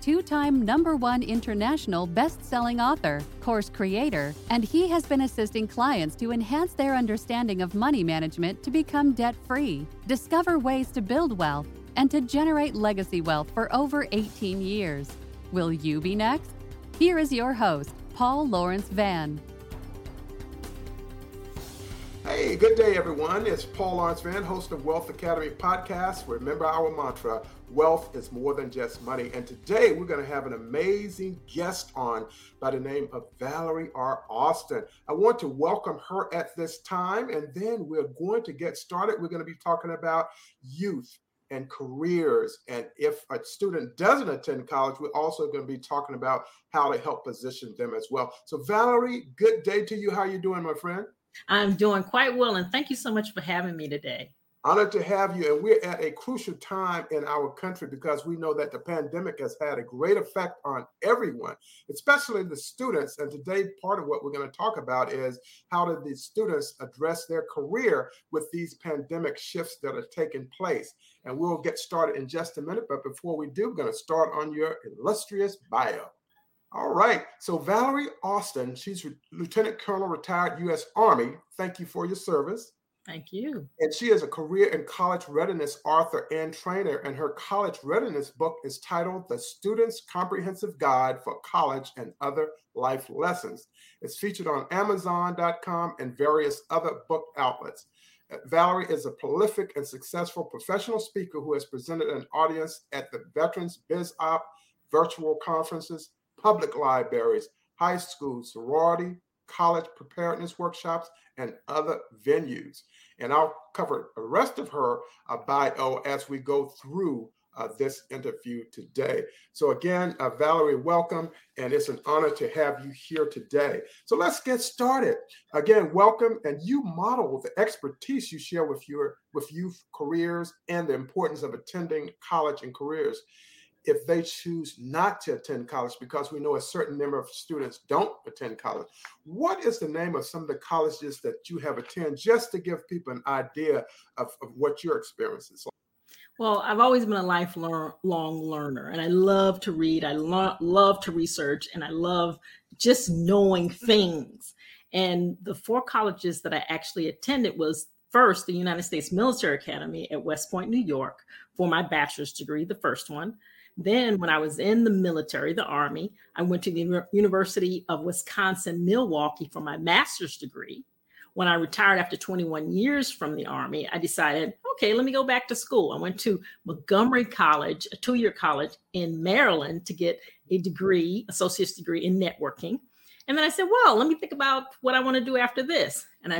two time number one international best selling author, course creator, and he has been assisting clients to enhance their understanding of money management to become debt free, discover ways to build wealth, and to generate legacy wealth for over 18 years. Will you be next? Here is your host, Paul Lawrence Vann. Hey, good day, everyone. It's Paul Lawrence Vann, host of Wealth Academy podcast. Remember our mantra wealth is more than just money. And today we're going to have an amazing guest on by the name of Valerie R. Austin. I want to welcome her at this time, and then we're going to get started. We're going to be talking about youth and careers. And if a student doesn't attend college, we're also going to be talking about how to help position them as well. So, Valerie, good day to you. How are you doing, my friend? I'm doing quite well, and thank you so much for having me today. Honored to have you. And we're at a crucial time in our country because we know that the pandemic has had a great effect on everyone, especially the students. And today, part of what we're going to talk about is how do the students address their career with these pandemic shifts that are taking place. And we'll get started in just a minute. But before we do, we're going to start on your illustrious bio. All right. So Valerie Austin, she's Lieutenant Colonel, retired U.S. Army. Thank you for your service. Thank you. And she is a career and college readiness author and trainer. And her college readiness book is titled The Student's Comprehensive Guide for College and Other Life Lessons. It's featured on Amazon.com and various other book outlets. Uh, Valerie is a prolific and successful professional speaker who has presented an audience at the Veterans Biz Op virtual conferences, public libraries, high schools, sorority, college preparedness workshops, and other venues. And I'll cover the rest of her uh, bio as we go through uh, this interview today. So, again, uh, Valerie, welcome, and it's an honor to have you here today. So, let's get started. Again, welcome, and you model the expertise you share with your with youth careers and the importance of attending college and careers if they choose not to attend college because we know a certain number of students don't attend college. What is the name of some of the colleges that you have attended just to give people an idea of, of what your experience is like? Well, I've always been a lifelong learner and I love to read. I lo- love to research and I love just knowing things. And the four colleges that I actually attended was first the United States Military Academy at West Point, New York for my bachelor's degree, the first one. Then, when I was in the military, the Army, I went to the University of Wisconsin Milwaukee for my master's degree. When I retired after 21 years from the Army, I decided, okay, let me go back to school. I went to Montgomery College, a two year college in Maryland, to get a degree, associate's degree in networking. And then I said, well, let me think about what I want to do after this. And I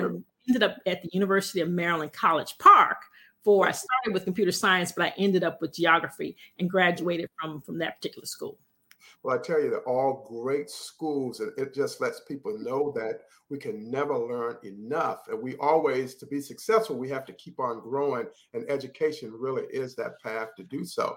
ended up at the University of Maryland College Park, for I started with computer science, but I ended up with geography and graduated from from that particular school. Well, I tell you, they're all great schools, and it just lets people know that we can never learn enough. And we always, to be successful, we have to keep on growing, and education really is that path to do so.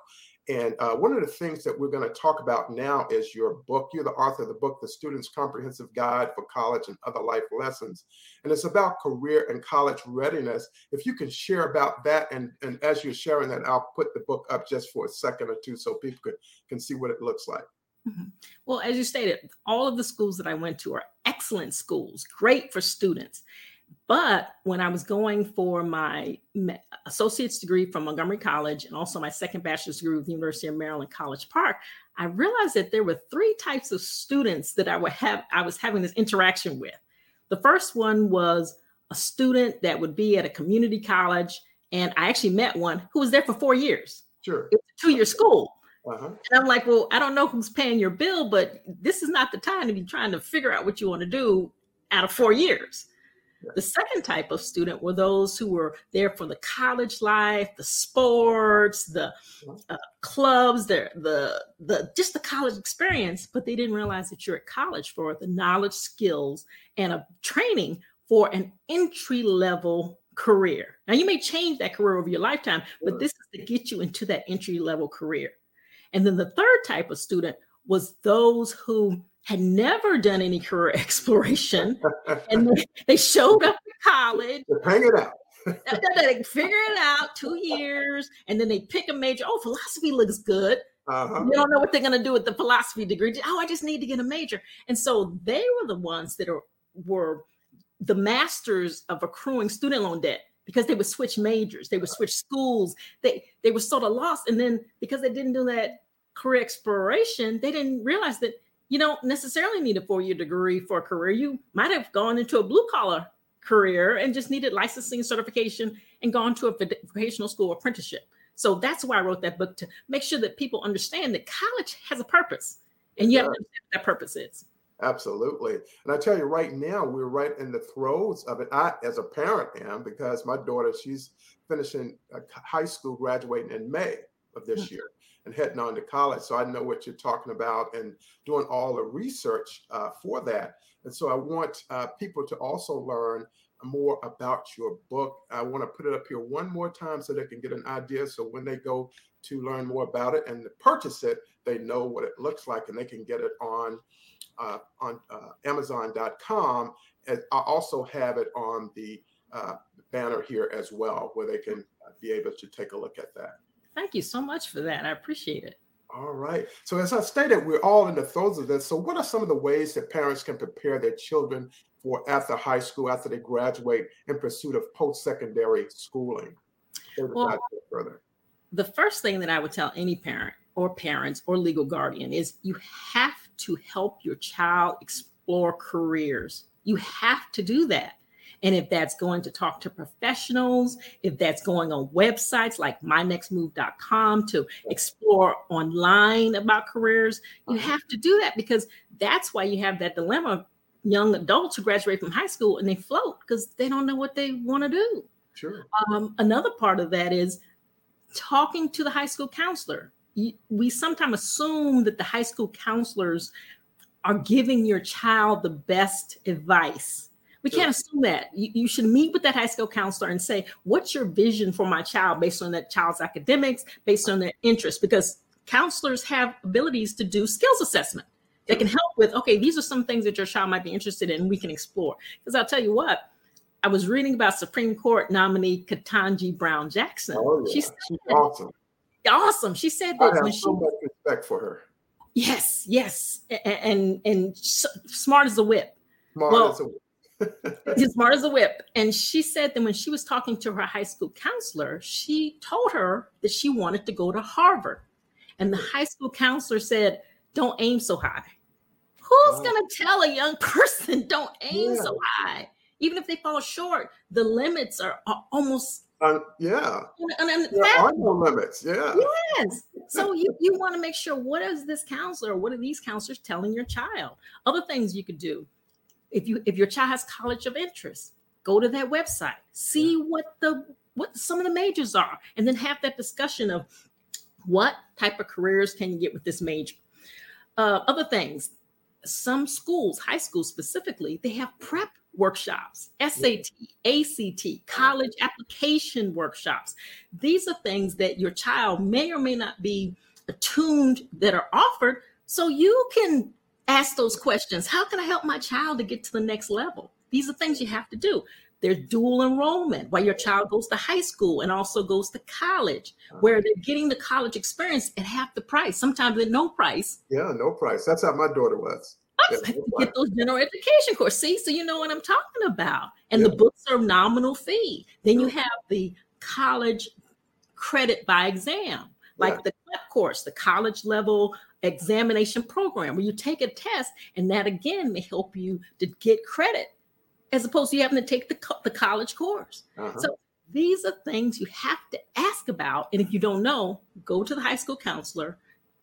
And uh, one of the things that we're going to talk about now is your book. You're the author of the book, The Student's Comprehensive Guide for College and Other Life Lessons. And it's about career and college readiness. If you can share about that, and, and as you're sharing that, I'll put the book up just for a second or two so people can, can see what it looks like. Mm-hmm. Well, as you stated, all of the schools that I went to are excellent schools, great for students. But when I was going for my associate's degree from Montgomery College and also my second bachelor's degree with the University of Maryland College Park, I realized that there were three types of students that I would have I was having this interaction with. The first one was a student that would be at a community college, and I actually met one who was there for four years. Sure, it's a two-year school. Uh-huh. And I'm like, well, I don't know who's paying your bill, but this is not the time to be trying to figure out what you want to do out of four years. The second type of student were those who were there for the college life, the sports, the uh, clubs, the, the the just the college experience, but they didn't realize that you're at college for the knowledge, skills, and a training for an entry level career. Now you may change that career over your lifetime, but this is to get you into that entry level career. And then the third type of student was those who had never done any career exploration and they, they showed up to college. Hang it out. they figure it out two years and then they pick a major. Oh, philosophy looks good. Uh-huh. They don't know what they're going to do with the philosophy degree. Oh, I just need to get a major. And so they were the ones that are, were the masters of accruing student loan debt because they would switch majors, they would switch schools. They they were sort of lost. And then because they didn't do that career exploration, they didn't realize that you don't necessarily need a four-year degree for a career. You might have gone into a blue collar career and just needed licensing certification and gone to a vocational school apprenticeship. So that's why I wrote that book to make sure that people understand that college has a purpose and you have to understand what that purpose is. Absolutely. And I tell you right now, we're right in the throes of it. I, as a parent, am because my daughter, she's finishing high school, graduating in May of this mm-hmm. year and heading on to college. So I know what you're talking about and doing all the research uh, for that. And so I want uh, people to also learn more about your book. I want to put it up here one more time so they can get an idea. So when they go to learn more about it and purchase it, they know what it looks like and they can get it on uh, on uh, Amazon.com. And I also have it on the uh, banner here as well, where they can be able to take a look at that. Thank you so much for that. I appreciate it. All right. So, as I stated, we're all in the throes of this. So, what are some of the ways that parents can prepare their children for after high school, after they graduate, in pursuit of post secondary schooling? Well, further. The first thing that I would tell any parent or parents or legal guardian is you have to help your child explore careers. You have to do that. And if that's going to talk to professionals, if that's going on websites like mynextmove.com to explore online about careers, you have to do that because that's why you have that dilemma of young adults who graduate from high school and they float because they don't know what they want to do. Sure. Um, another part of that is talking to the high school counselor we sometimes assume that the high school counselors are giving your child the best advice. We can't assume that. You, you, should meet with that high school counselor and say, What's your vision for my child based on that child's academics, based on their interests? Because counselors have abilities to do skills assessment. They can help with, okay, these are some things that your child might be interested in, we can explore. Because I'll tell you what, I was reading about Supreme Court nominee Ketanji Brown Jackson. Oh, yeah. She's awesome awesome. She said that I have when so she, much respect for her. Yes, yes, and and, and smart as a whip. Smart well, as a whip. Smart as a whip. And she said that when she was talking to her high school counselor, she told her that she wanted to go to Harvard. And the high school counselor said, Don't aim so high. Who's wow. going to tell a young person, Don't aim yeah. so high? Even if they fall short, the limits are, are almost um, yeah. And, and, there are no limits. Yeah. Yes. So you, you want to make sure what is this counselor, what are these counselors telling your child? Other things you could do. If you if your child has college of interest, go to that website, see yeah. what the what some of the majors are, and then have that discussion of what type of careers can you get with this major. Uh, other things, some schools, high schools specifically, they have prep workshops, SAT, ACT, college application workshops. These are things that your child may or may not be attuned that are offered. So you can ask those questions. How can I help my child to get to the next level? These are things you have to do. There's dual enrollment where your child goes to high school and also goes to college, where they're getting the college experience at half the price, sometimes at no price. Yeah, no price. That's how my daughter was get those general education courses. See, so you know what I'm talking about. And yeah. the books are nominal fee. Then you have the college credit by exam, like yeah. the course, the college level examination program, where you take a test, and that again may help you to get credit, as opposed to you having to take the, the college course. Uh-huh. So these are things you have to ask about. And if you don't know, go to the high school counselor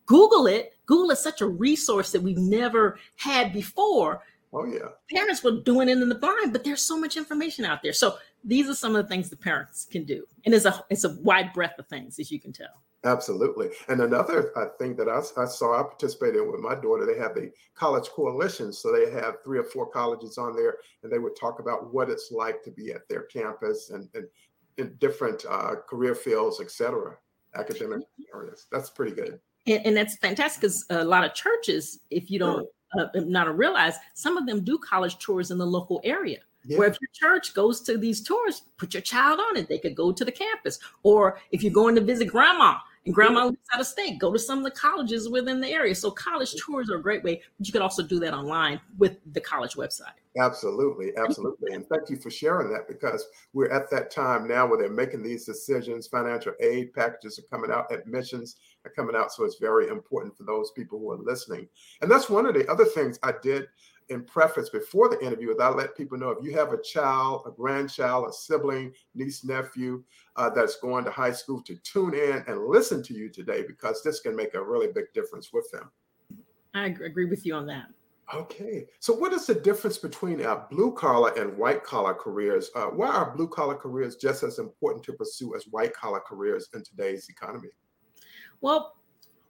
Google it. Google is such a resource that we've never had before Oh yeah. Parents were doing it in the blind, but there's so much information out there. So these are some of the things the parents can do, and it's a it's a wide breadth of things, as you can tell. Absolutely. And another uh, thing that I, I, saw, I participated with my daughter, they have the college coalition. So they have three or four colleges on there, and they would talk about what it's like to be at their campus and, and in different uh, career fields, et cetera, academic areas. That's pretty good. And, and that's fantastic because a lot of churches, if you don't uh, not realize, some of them do college tours in the local area. Yeah. Where if your church goes to these tours, put your child on it. They could go to the campus. Or if you're going to visit grandma, and grandma lives out of state, go to some of the colleges within the area. So college tours are a great way, but you could also do that online with the college website. Absolutely, absolutely. And thank you for sharing that because we're at that time now where they're making these decisions. Financial aid packages are coming out, admissions are coming out. So it's very important for those people who are listening. And that's one of the other things I did in preface before the interview is I let people know if you have a child, a grandchild, a sibling, niece, nephew uh, that's going to high school to tune in and listen to you today because this can make a really big difference with them. I agree with you on that. Okay. So, what is the difference between uh, blue collar and white collar careers? Uh, why are blue collar careers just as important to pursue as white collar careers in today's economy? Well,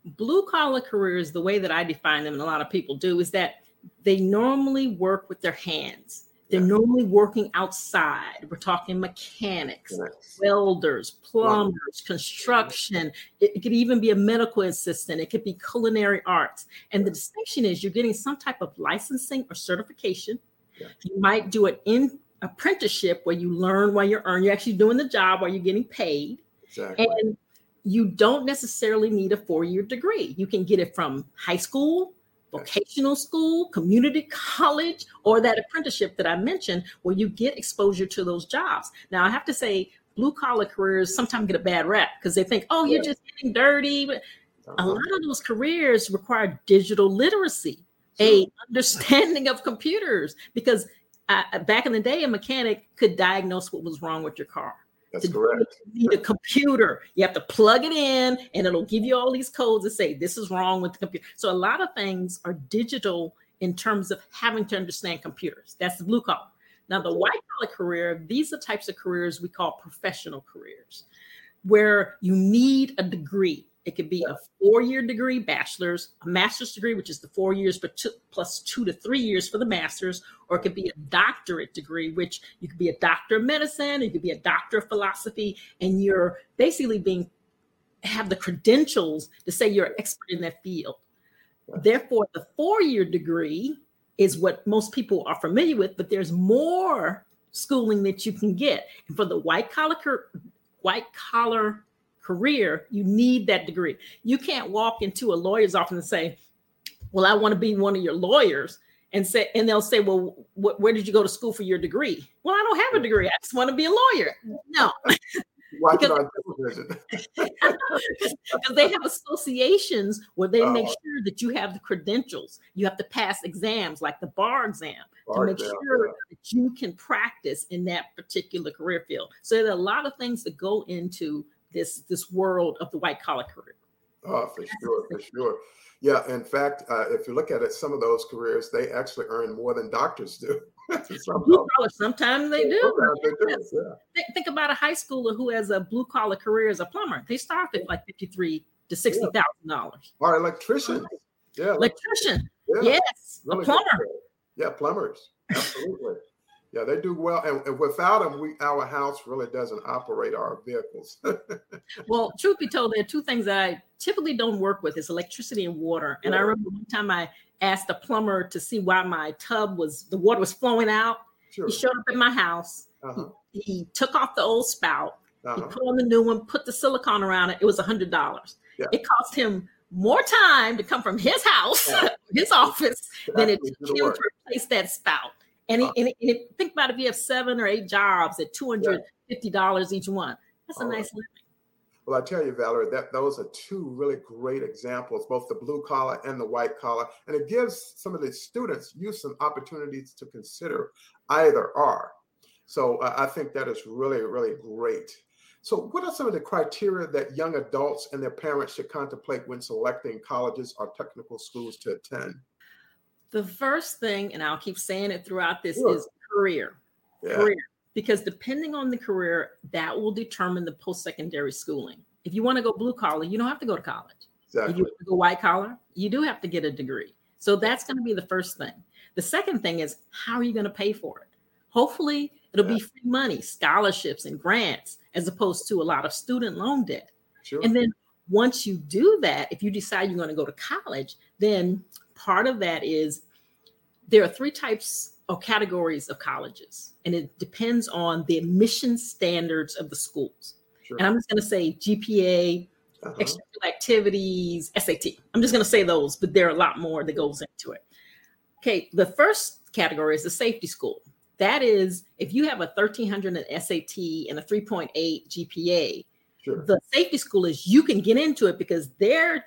blue collar careers, the way that I define them, and a lot of people do, is that they normally work with their hands. They're normally working outside. We're talking mechanics, yes. welders, plumbers, wow. construction. It, it, could even be a medical assistant. It could be culinary arts. And the distinction is you're getting some type of licensing or certification. Yeah. You might do an in apprenticeship where you learn while you're earning. You're actually doing the job while you're getting paid. Exactly. And you don't necessarily need a four-year degree. You can get it from high school vocational school, community college, or that apprenticeship that I mentioned, where you get exposure to those jobs. Now, I have to say, blue collar careers sometimes get a bad rap because they think, oh, you're just getting dirty. But a uh-huh. lot of those careers require digital literacy, a understanding of computers, because uh, back in the day, a mechanic could diagnose what was wrong with your car. That's correct. You need a computer. You have to plug it in, and it'll give you all these codes that say this is wrong with the computer. So a lot of things are digital in terms of having to understand computers. That's the blue collar. Now, the white collar career, these are types of careers we call professional careers, where you need a degree. It could be a four year degree, bachelor's, a master's degree, which is the four years but two, plus two to three years for the master's, or it could be a doctorate degree, which you could be a doctor of medicine, you could be a doctor of philosophy, and you're basically being have the credentials to say you're an expert in that field. Therefore, the four year degree is what most people are familiar with, but there's more schooling that you can get. And for the white collar white collar career, you need that degree. You can't walk into a lawyer's office and say, "Well, I want to be one of your lawyers," and say, and they'll say, "Well, wh- where did you go to school for your degree?" Well, I don't have a degree. I just want to be a lawyer. No. because, because they have associations where they oh. make sure that you have the credentials. You have to pass exams like the bar exam bar to make exam, sure yeah. that you can practice in that particular career field. So there are a lot of things that go into this this world of the white collar career. Oh, for sure, for sure. Yeah, in fact, uh, if you look at it, some of those careers they actually earn more than doctors do. sometimes they do. Sometimes they do yeah. Think about a high schooler who has a blue collar career as a plumber. They start at like fifty three to sixty thousand dollars. Or electrician. Yeah, electrician. Yeah. Yes, really a plumber. Yeah, plumbers. Absolutely. Yeah, they do well, and, and, without them, we our house really doesn't operate our vehicles. well, truth be told, there are two things that I typically don't work with: is electricity and water. And yeah. I remember one time I asked a plumber to see why my tub was the water was flowing out. Sure. He showed up at my house. Uh-huh. He, he, took off the old spout. Uh-huh. He put on the new one, put the silicone around it. It was a hundred dollars. Yeah. It cost him more time to come from his house, yeah. his office, than it took him to replace that spout. And, and, and, think about if you have seven or eight jobs at two hundred fifty dollars each one. That's a nice right. living. Well, I tell you, Valerie, that those are two really great examples, both the blue collar and the white collar, and it gives some of the students you some opportunities to consider either or. So uh, I think that is really, really great. So, what are some of the criteria that young adults and their parents should contemplate when selecting colleges or technical schools to attend? The first thing, and I'll keep saying it throughout this, sure. is career. Yeah. Career. Because depending on the career, that will determine the post secondary schooling. If you want to go blue collar, you don't have to go to college. Exactly. If you want to go white collar, you do have to get a degree. So that's going to be the first thing. The second thing is how are you going to pay for it? Hopefully, it'll yeah. be free money, scholarships, and grants, as opposed to a lot of student loan debt. Sure. And then once you do that, if you decide you're going to go to college, then part of that is there are three types or categories of colleges, and it depends on the admission standards of the schools. Sure. And I'm just going to say GPA, uh-huh. extracurricular activities, SAT. I'm just going to say those, but there are a lot more that goes into it. Okay, the first category is the safety school. That is, if you have a 1300 in SAT and a 3.8 GPA, sure. the safety school is you can get into it because their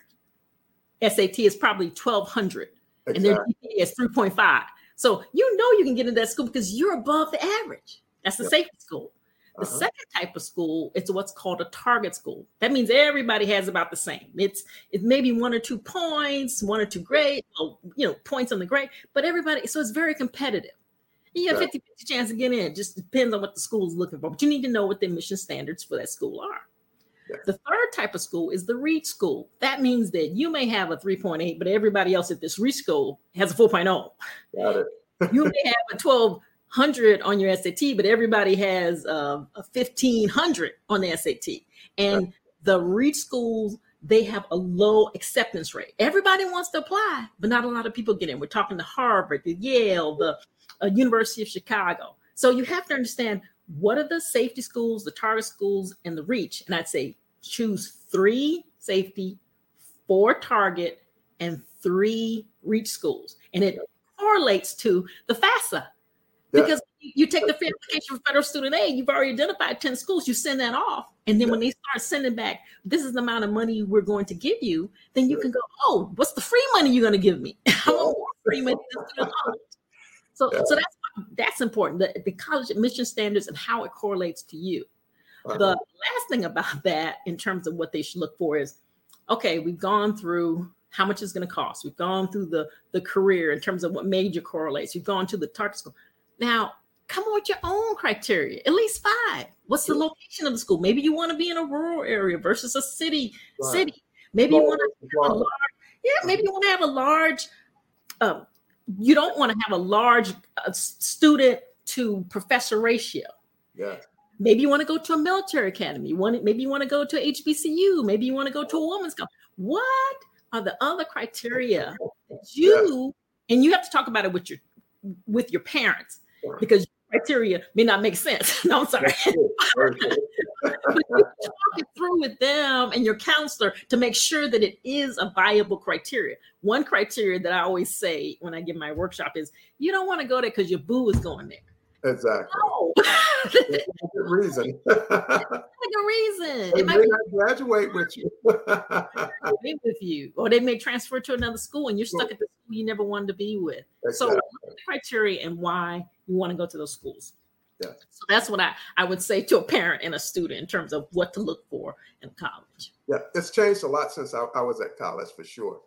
SAT is probably 1200 exactly. and their GPA is 3.5. So you know you can get into that school because you're above the average. That's the yep. safety school. The uh-huh. second type of school is what's called a target school. That means everybody has about the same. It's it's maybe one or two points, one or two grade, you know, points on the grade, but everybody. So it's very competitive. You have 50 50 chance to get in. It just depends on what the school is looking for. But you need to know what the admission standards for that school are. Yeah. The third type of school is the REACH school. That means that you may have a 3.8, but everybody else at this REACH school has a 4.0. Got it. you may have a 1200 on your SAT, but everybody has uh, a 1500 on the SAT. And yeah. the REACH schools, they have a low acceptance rate. Everybody wants to apply, but not a lot of people get in. We're talking to Harvard, the Yale, the uh, University of Chicago. So you have to understand what are the safety schools, the target schools, and the reach. And I'd say choose three safety, four target, and three reach schools. And it correlates to the FAFSA. Because you take the application for federal student aid, you've already identified 10 schools, you send that off. And then yeah. when they start sending back, this is the amount of money we're going to give you, then you yeah. can go, oh, what's the free money you're going to give me? I want more free money So, yeah. so that's that's important. The, the college admission standards and how it correlates to you. The last thing about that, in terms of what they should look for, is okay. We've gone through how much it's going to cost. We've gone through the the career in terms of what major correlates. We've gone to the target school. Now, come up with your own criteria. At least five. What's the location of the school? Maybe you want to be in a rural area versus a city right. city. Maybe you want to have a large. Yeah, maybe you want to have a large um, you don't want to have a large uh, student to professor ratio. Yeah. Maybe you want to go to a military academy. You want maybe you want to go to HBCU. Maybe you want to go to a woman's college. What are the other criteria that you yeah. and you have to talk about it with your with your parents because your criteria may not make sense. no, I'm sorry. but you talk it through with them and your counselor to make sure that it is a viable criteria. One criteria that I always say when I give my workshop is you don't want to go there because your boo is going there. Exactly. No. good reason. That's a good reason. They may not graduate with you. with you, or they may transfer to another school, and you're stuck at the school you never wanted to be with. Exactly. So, the criteria and why you want to go to those schools. Yeah. So that's what I, I would say to a parent and a student in terms of what to look for in college. Yeah, it's changed a lot since I, I was at college for sure.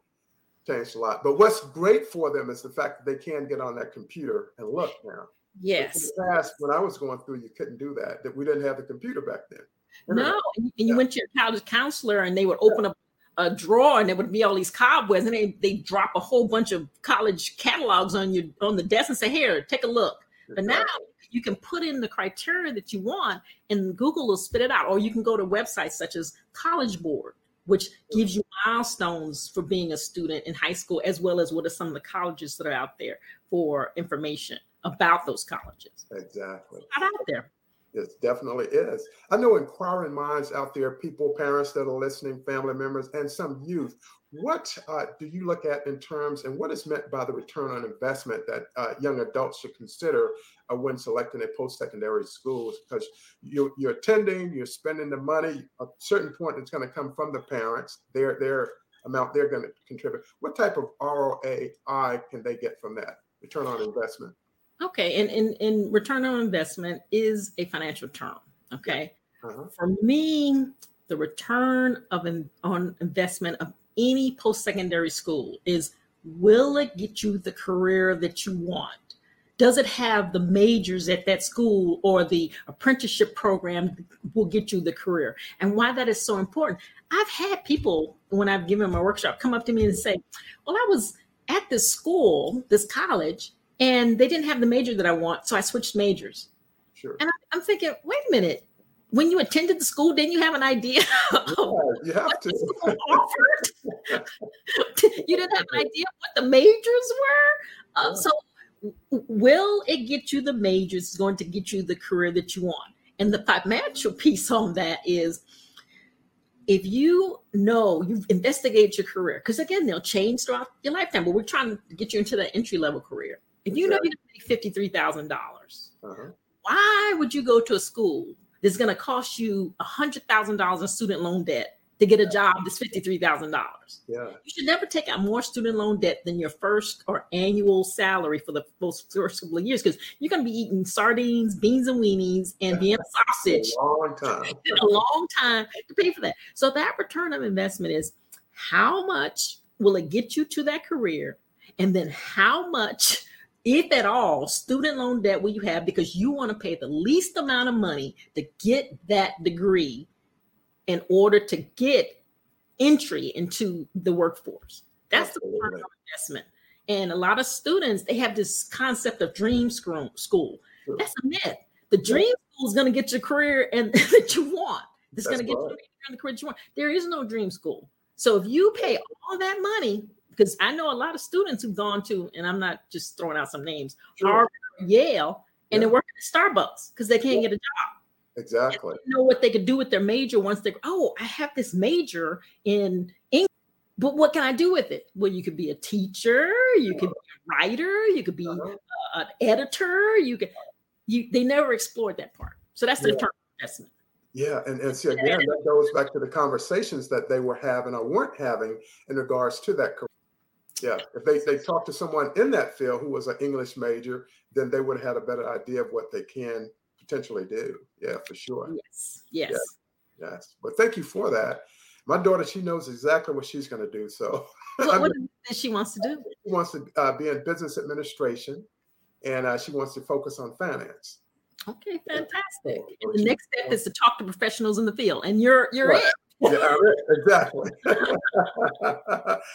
Changed a lot. But what's great for them is the fact that they can get on that computer and look now. Yes. In the past, when I was going through, you couldn't do that. That we didn't have the computer back then. No, and you yeah. went to your college counselor, and they would open up a drawer, and there would be all these cobwebs, and they they drop a whole bunch of college catalogs on your on the desk and say, "Here, take a look." But now you can put in the criteria that you want, and Google will spit it out. Or you can go to websites such as College Board, which gives you milestones for being a student in high school, as well as what are some of the colleges that are out there for information about those colleges. Exactly. It's out there. It definitely is. I know inquiring minds out there, people, parents that are listening, family members, and some youth. What uh, do you look at in terms, and what is meant by the return on investment that uh, young adults should consider uh, when selecting a post-secondary schools? Because you, you're attending, you're spending the money. A certain point, it's going to come from the parents. Their their amount they're going to contribute. What type of ROI can they get from that return on investment? Okay, and in, in return on investment is a financial term. Okay, uh-huh. for me, the return of an, on investment of any post secondary school is will it get you the career that you want? Does it have the majors at that school or the apprenticeship program will get you the career? And why that is so important. I've had people when I've given my workshop come up to me and say, Well, I was at this school, this college, and they didn't have the major that I want, so I switched majors. Sure. And I, am thinking, wait a minute. When you attended the school, didn't you have an idea? You have to. you didn't have an idea what the majors were. Uh, So, will it get you the majors? It's going to get you the career that you want. And the financial piece on that is if you know you've investigated your career, because again, they'll change throughout your lifetime, but we're trying to get you into that entry level career. If you know you're going to make $53,000, uh-huh. why would you go to a school that's going to cost you $100,000 in student loan debt to get a job that's $53,000? Yeah. You should never take out more student loan debt than your first or annual salary for the first couple of years because you're going to be eating sardines, beans and weenies, and Vienna sausage. A long time. a long time to pay for that. So that return of investment is how much will it get you to that career? And then how much if at all, student loan debt will you have because you want to pay the least amount of money to get that degree in order to get entry into the workforce. That's the investment. And a lot of students, they have this concept of dream school. Sure. That's a myth. The dream yeah. school is going to get your career and that you want. It's going to get right. you the career that you want. There is no dream school. So if you pay all that money because I know a lot of students who've gone to, and I'm not just throwing out some names, sure. Harvard, Yale, and yeah. they're working at Starbucks because they can't yeah. get a job. Exactly. know what they could do with their major once they oh, I have this major in English, but what can I do with it? Well, you could be a teacher, you could be a writer, you could be uh-huh. uh, an editor, you could you they never explored that part. So that's the yeah. investment. Yeah, and, and see again, that goes back to the conversations that they were having or weren't having in regards to that career. Yeah, if they, they talked to someone in that field who was an English major, then they would have had a better idea of what they can potentially do. Yeah, for sure. Yes, yes, yes. yes. But thank you for that. My daughter, she knows exactly what she's going to do. So, what, what is she wants to do? She wants to uh, be in business administration, and uh, she wants to focus on finance. Okay, fantastic. So, the next step is to talk to professionals in the field, and you're you're right. it yeah, exactly.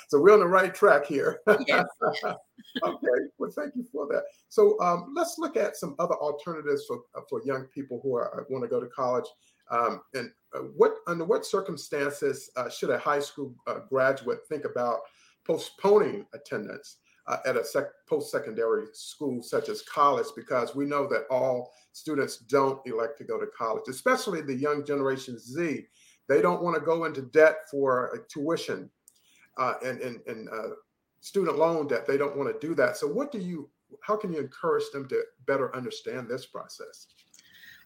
so we're on the right track here. Yes. okay, well, thank you for that. So um, let's look at some other alternatives for uh, for young people who are, uh, want to go to college. Um, and uh, what under what circumstances uh, should a high school uh, graduate think about postponing attendance uh, at a sec- post-secondary school such as college? Because we know that all students don't elect to go to college, especially the young generation Z they don't want to go into debt for tuition uh, and, and, and uh, student loan debt. They don't want to do that. So, what do you, how can you encourage them to better understand this process?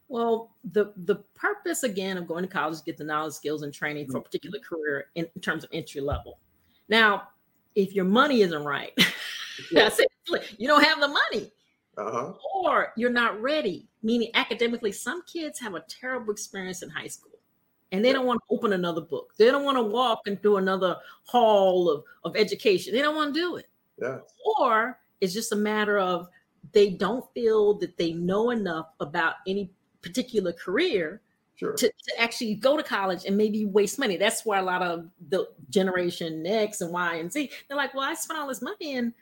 Well, the the purpose again of going to college is get the knowledge, skills, and training for a mm-hmm. particular career in, in terms of entry level. Now, if your money isn't right, yeah. you don't have the money, uh-huh. or you're not ready. Meaning, academically, some kids have a terrible experience in high school and they don't want to open another book. They don't want to walk into another hall of, of education. They don't want to do it. Yeah. Or it's just a matter of they don't feel that they know enough about any particular career sure. to, to actually go to college and maybe waste money. That's why a lot of the generation X and Y and Z, they're like, well, I spent all this money and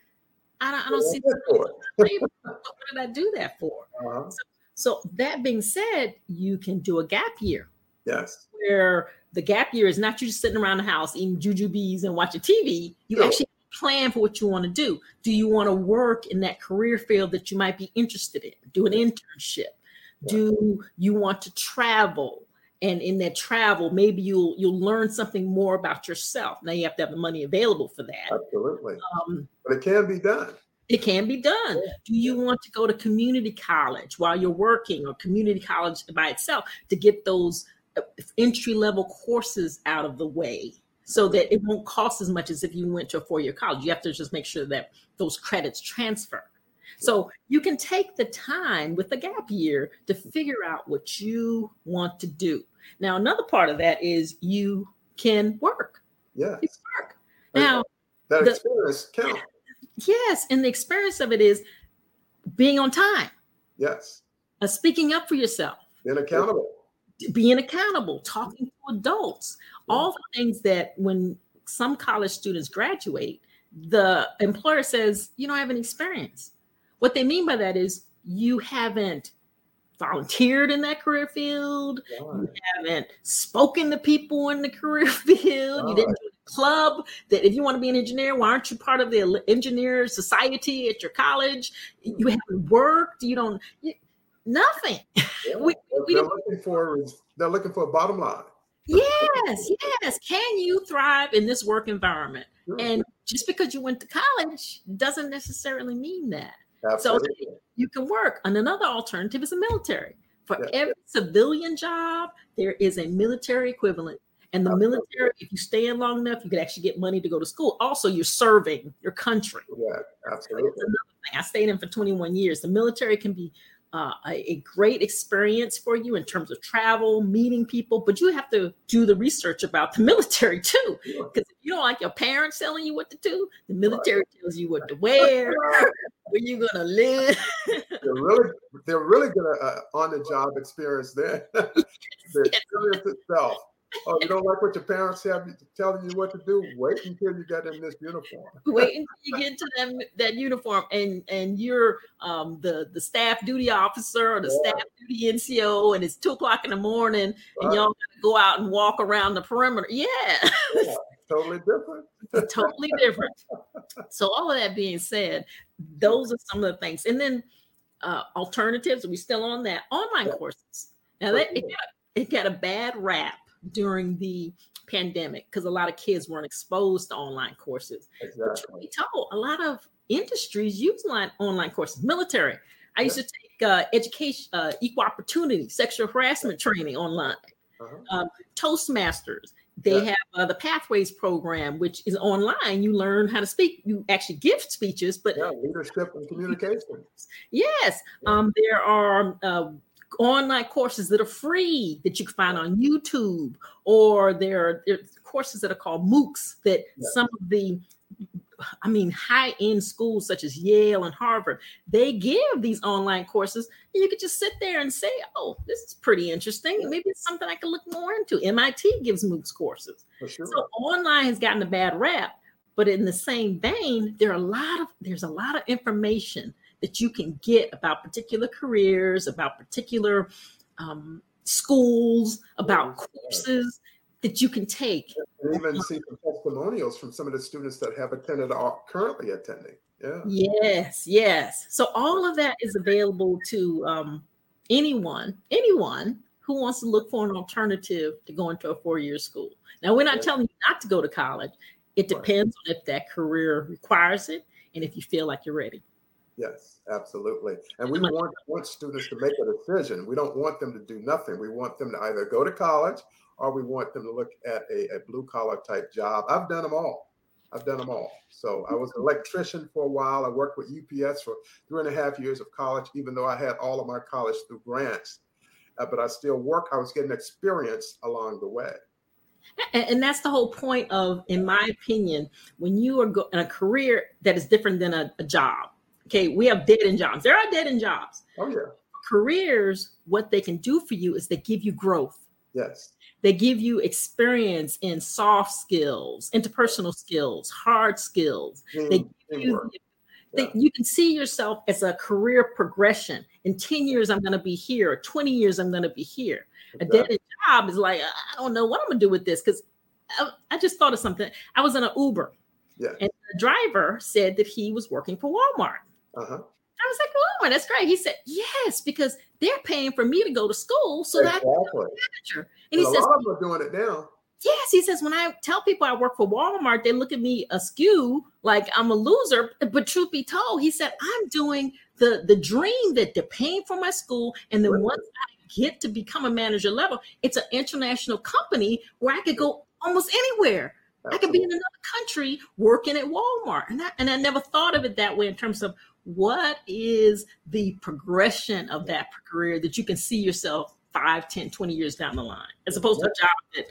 I don't, I don't see what did I do that for? Uh-huh. So, so that being said, you can do a gap year Yes. Where the gap year is not you just sitting around the house eating jujubes and watching TV. You actually plan for what you want to do. Do you want to work in that career field that you might be interested in? Do an internship? Do you want to travel? And in that travel, maybe you'll you'll learn something more about yourself. Now you have to have the money available for that. Absolutely. Um, but it can be done. It can be done. Do you want to go to community college while you're working or community college by itself to get those entry level courses out of the way so that it won't cost as much as if you went to a four year college. You have to just make sure that those credits transfer. So you can take the time with the gap year to figure out what you want to do. Now, another part of that is you can work. Yeah. work. Now, that experience count. Yes, and the experience of it is being on time. Yes. Uh, speaking up for yourself. Being accountable. Being accountable, talking to adults, all the things that when some college students graduate, the employer says, You don't have any experience. What they mean by that is you haven't volunteered in that career field. You haven't spoken to people in the career field. You didn't do a club that if you want to be an engineer, why aren't you part of the engineer society at your college? You mm-hmm. haven't worked. You don't, nothing. Yeah. we, we they're looking for they're looking for a bottom line. Yes, yes. Can you thrive in this work environment? Sure. And just because you went to college doesn't necessarily mean that. Absolutely. So you can work. And another alternative is the military. For yeah. every civilian job, there is a military equivalent. And the absolutely. military, if you stay in long enough, you can actually get money to go to school. Also, you're serving your country. Yeah, absolutely. I stayed in for 21 years. The military can be uh, a, a, great experience for you in terms of travel, meeting people, but you have to do the research about the military too. Because if you don't like your parents telling you what to do, the military tells you what to wear, where you're gonna live. they're really, they're really good uh, on the job experience there. the experience itself oh, you don't like what your parents have telling you what to do? Wait until you get in this uniform. Wait until you get to them that uniform, and and you're um, the the staff duty officer or the yeah. staff duty NCO, and it's two o'clock in the morning, right. and y'all gotta go out and walk around the perimeter. Yeah. yeah totally different. totally different. So all of that being said, those are some of the things, and then uh, alternatives. Are we still on that online yeah. courses? Now that it got, it got a bad rap during the pandemic because a lot of kids weren't exposed to online courses. Exactly. We told a lot of industries use online courses. Military. I used to take uh, education, uh, equal opportunity, sexual harassment training online. Uh-huh. Um, Toastmasters. They yeah. have uh, the Pathways program, which is online. You learn how to speak. You actually give speeches, but yeah, leadership and communication. Yes, yeah. um, there are uh, online courses that are free that you can find on YouTube, or there are, there are courses that are called MOOCs that yeah. some of the I mean, high end schools such as Yale and Harvard, they give these online courses. And you could just sit there and say, oh, this is pretty interesting. Maybe it's something I can look more into. MIT gives MOOCs courses. Sure. So online has gotten a bad rap. But in the same vein, there are a lot of there's a lot of information that you can get about particular careers, about particular um, schools, about courses that you can take. And even see some testimonials from some of the students that have attended or currently attending. Yeah. Yes, yes. So all of that is available to um, anyone, anyone who wants to look for an alternative to going to a four-year school. Now, we're not yeah. telling you not to go to college. It depends right. on if that career requires it and if you feel like you're ready. Yes, absolutely. And we want, want students to make a decision. We don't want them to do nothing. We want them to either go to college or we want them to look at a, a blue collar type job. I've done them all. I've done them all. So I was an electrician for a while. I worked with UPS for three and a half years of college, even though I had all of my college through grants. Uh, but I still work. I was getting experience along the way. And, that's the whole point of, in my opinion, when you are go- in a career that is different than a, a job Okay, we have dead end jobs. There are dead end jobs. Oh yeah. Careers, what they can do for you is they give you growth. Yes. They give you experience in soft skills, interpersonal skills, hard skills. Team, they give you, they, you can see yourself as a career progression. In 10 years, I'm going to be here. 20 years, I'm going to be here. Exactly. A dead end job is like, uh, I don't know what I'm going to do with this because I, I, just thought of something. I was in an Uber. Yeah. And the driver said that he was working for Walmart. Uh-huh. I was like, oh, that's great. He said, yes, because they're paying for me to go to school so exactly. that I can manager. And he a says, lot of them are doing it now. Yes, he says when I tell people I work for Walmart, they look at me askew like I'm a loser. But truth be told, he said I'm doing the the dream that they're paying for my school, and then once I get to become a manager level, it's an international company where I could go almost anywhere. Absolutely. I could be in another country working at Walmart, and I, and I never thought of it that way in terms of what is the progression of that career that you can see yourself 5 10 20 years down the line as opposed to a job that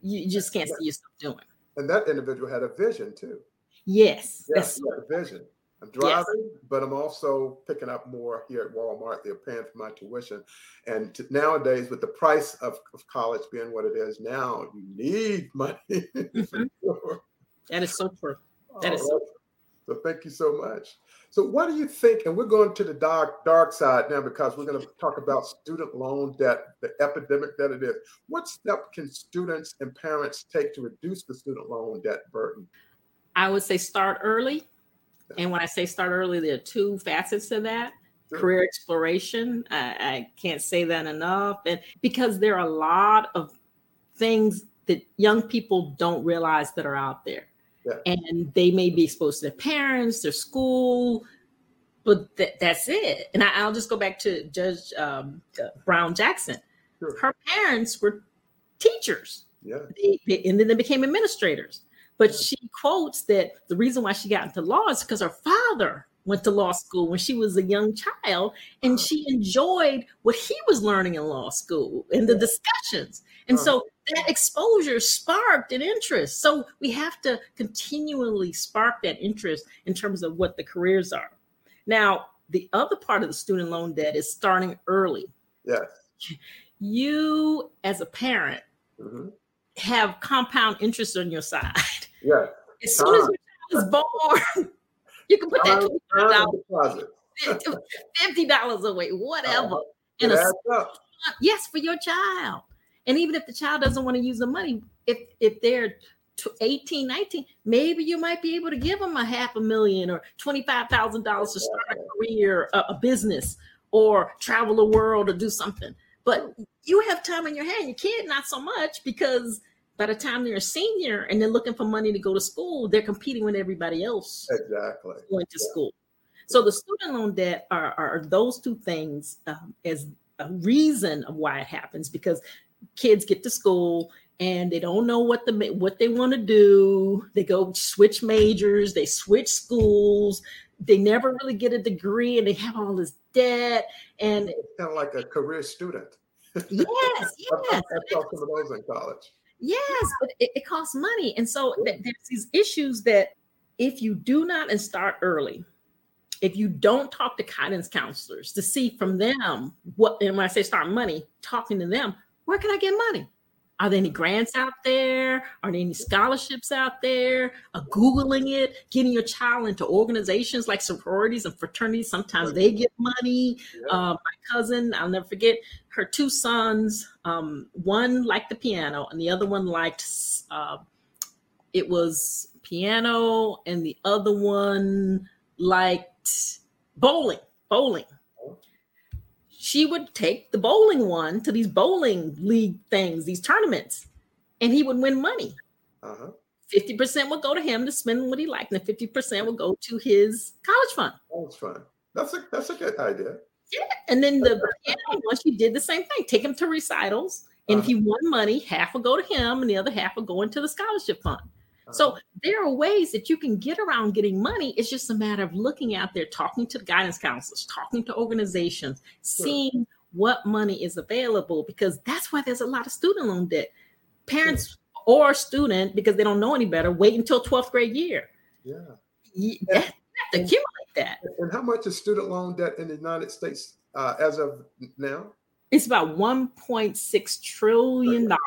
you just can't see yourself doing and that individual had a vision too Yes, yes, yeah, vision. I'm driving, yes. but I'm also picking up more here at Walmart. They're paying for my tuition. And nowadays, with the price of, of college being what it is now, you need money. Mm-hmm. Sure. That is so true. That All is right. so true. So thank you so much. So what do you think? And we're going to the dark dark side now because we're going to talk about student loan debt, the epidemic that it is. What step can students and parents take to reduce the student loan debt burden? I would say start early. And when I say start early, there are two facets to that. Sure. Career exploration. I, I can't say that enough. And because there are a lot of things that young people don't realize that are out there. Yeah. And they may be exposed to their parents, their school, but th- that's it. And I, will just go back to Judge um, uh, Brown Jackson. Sure. Her parents were teachers. Yeah. They, they, and then they became administrators. But she quotes that the reason why she got into law is because her father went to law school when she was a young child and uh-huh. she enjoyed what he was learning in law school and the discussions. And uh-huh. so that exposure sparked an interest. So we have to continually spark that interest in terms of what the careers are. Now, the other part of the student loan debt is starting early. Yes. You, as a parent, mm-hmm. have compound interest on your side. Yeah. As soon as your child is born, you can put that $25, $50 away, whatever. Uh, in a, yes, for your child. And even if the child doesn't want to use the money, if if they're 18, 19, maybe you might be able to give them a half a million or $25,000 to start a career, a, a, business, or travel the world or do something. But you have time in your hand. Your kid, not so much, because by the time they're a senior and they're looking for money to go to school, they're competing with everybody else. Exactly. Going to yeah. school. So the student loan debt are, are those two things um, as a reason of why it happens because kids get to school and they don't know what the what they want to do. They go switch majors, they switch schools, they never really get a degree, and they have all this debt. And it's kind of like a career student. Yes, yes. I taught some of those in college. Yes, but it, it costs money, and so there's these issues that if you do not and start early, if you don't talk to guidance counselors to see from them what, and when I say start money, talking to them where can I get money? Are there any grants out there? Are there any scholarships out there? Uh, Googling it, getting your child into organizations like sororities and fraternities. Sometimes they get money. Uh, my cousin, I'll never forget, her two sons, um, one liked the piano and the other one liked, uh, it was piano, and the other one liked bowling. Bowling she would take the bowling one to these bowling league things, these tournaments, and he would win money. Uh-huh. 50% would go to him to spend what he liked, and 50% would go to his college fund. College fund. That's a that's a good idea. Yeah. And then the piano one, she did the same thing. Take him to recitals. And uh-huh. if he won money, half would go to him and the other half would go into the scholarship fund. So uh-huh. there are ways that you can get around getting money. It's just a matter of looking out there, talking to the guidance counselors, talking to organizations, seeing what money is available, because that's why there's a lot of student loan debt. Parents or student, because they don't know any better, wait until 12th grade year. Yeah. You, have to accumulate that. And how much is student loan debt in the United States uh, as of now? It's about 1.6 trillion dollars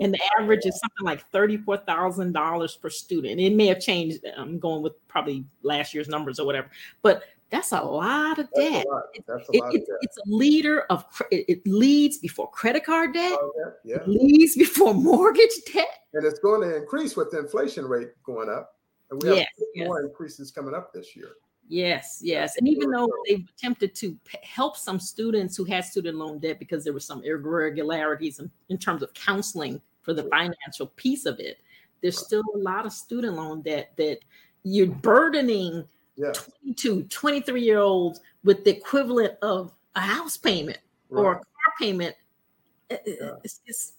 and the average is something like thirty-four thousand dollars per student. It may have changed. I'm going with probably last year's numbers or whatever, but that's a lot of debt. That's a lot, it, of debt. It's a leader of it, leads before credit card debt. Oh, yeah, yeah. It leads before mortgage debt, and it's going to increase with the inflation rate going up. And we have yes, more yes. increases coming up this year. Yes, yes. And even though they've attempted to help some students who had student loan debt because there were some irregularities in, in terms of counseling for the financial piece of it, there's still a lot of student loan debt that you're burdening yeah. 22, 23 year olds with the equivalent of a house payment right. or a car payment. Yeah. It's, it's,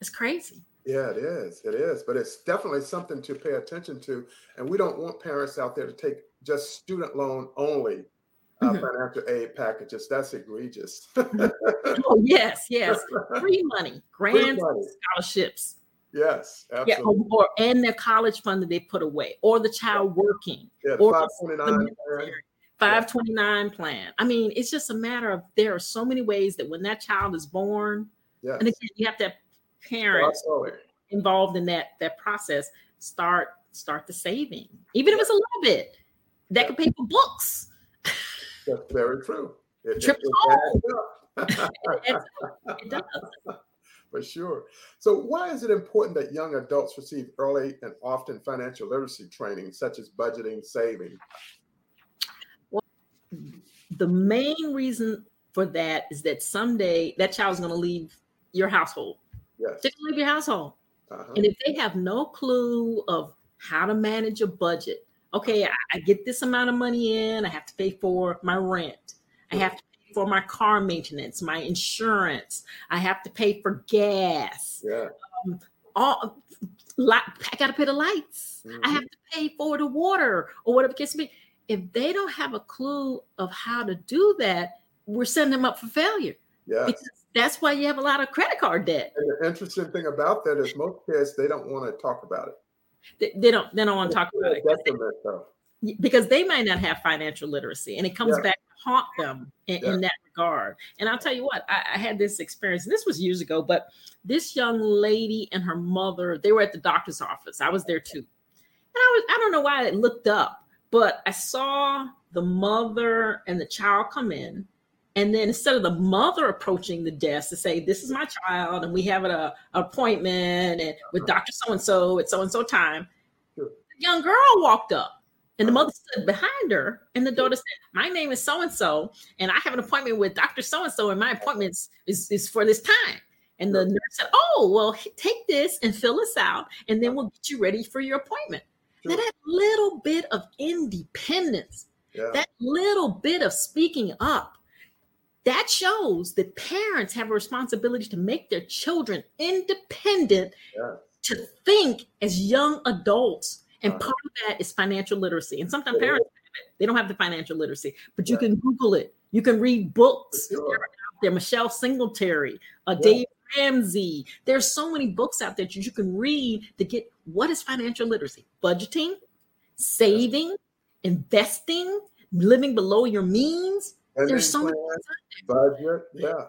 it's crazy. Yeah, it is. It is. But it's definitely something to pay attention to. And we don't want parents out there to take just student loan only uh, mm-hmm. financial aid packages. That's egregious. oh yes, yes, free money, grants, free money. scholarships. Yes, absolutely. Yeah, or, or, and their college fund that they put away, or the child working, yeah, or 529 529 plan. I mean, it's just a matter of there are so many ways that when that child is born, yes. and again, you have to have parents involved in that that process. Start start the saving, even if it's a little bit. That could pay for books. That's very true. It, Trip it, it, it does. For sure. So, why is it important that young adults receive early and often financial literacy training, such as budgeting, saving? Well, the main reason for that is that someday that child's going to leave your household. Yes. They're going to leave your household. Uh-huh. And if they have no clue of how to manage a budget, okay, I, I, get this amount of money in, I have to pay for my rent, I have to pay for my car maintenance, my insurance, I have to pay for gas. Yeah. Um, all I got to pay the lights. Mm-hmm. I have to pay for the water or whatever it gets me. If they don't have a clue of how to do that, we're setting them up for failure. Yeah. Because that's why you have a lot of credit card debt. And the interesting thing about that is most kids they don't want to talk about it. They, they don't they don't want to talk about it because they might not have financial literacy, and it comes yeah. back to haunt them in, yeah. in, that regard. And I'll tell you what, I, I had this experience. This was years ago, but this young lady and her mother they were at the doctor's office. I was there too, and I was I don't know why I looked up, but I saw the mother and the child come in and then instead of the mother approaching the desk to say, This is my child, and we have an, uh, appointment and with uh-huh. Dr. So and so at so and so time, the young girl walked up and the uh-huh. mother stood behind her. And the daughter said, My name is so and so, and I have an appointment with Dr. So and so, and my appointment is, is for this time. And the nurse said, Oh, well, take this and fill this out, and then we'll get you ready for your appointment. Sure. Now, that little bit of independence, yeah. that little bit of speaking up, that shows that parents have a responsibility to make their children independent yeah. to think as young adults and uh-huh. part of that is financial literacy and sometimes yeah. parents they don't have the financial literacy but you yeah. can google it you can read books sure. there michelle singletary uh, dave ramsey there's so many books out there that you can read to get what is financial literacy budgeting saving investing living below your means and There's so much budget. Yeah.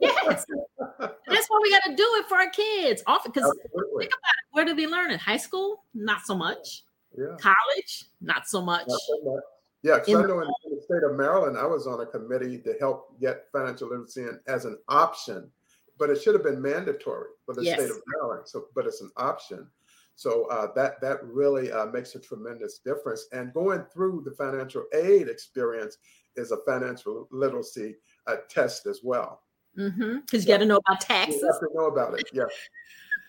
Yes. That's why we got to do it for our kids. Often because think about it. Where do they learn it? High school? Not so much. Yeah. College? Not so much. Not so much. Yeah, because I know in, in, the state of Maryland, I was on a committee to help get financial literacy in as an option, but it should have been mandatory for the yes. state of Maryland. So, but it's an option. So uh, that that really uh, makes a tremendous difference. And going through the financial aid experience is a financial literacy uh, test as well. Because mm-hmm. you got to know about taxes. You have to know about it. Yeah.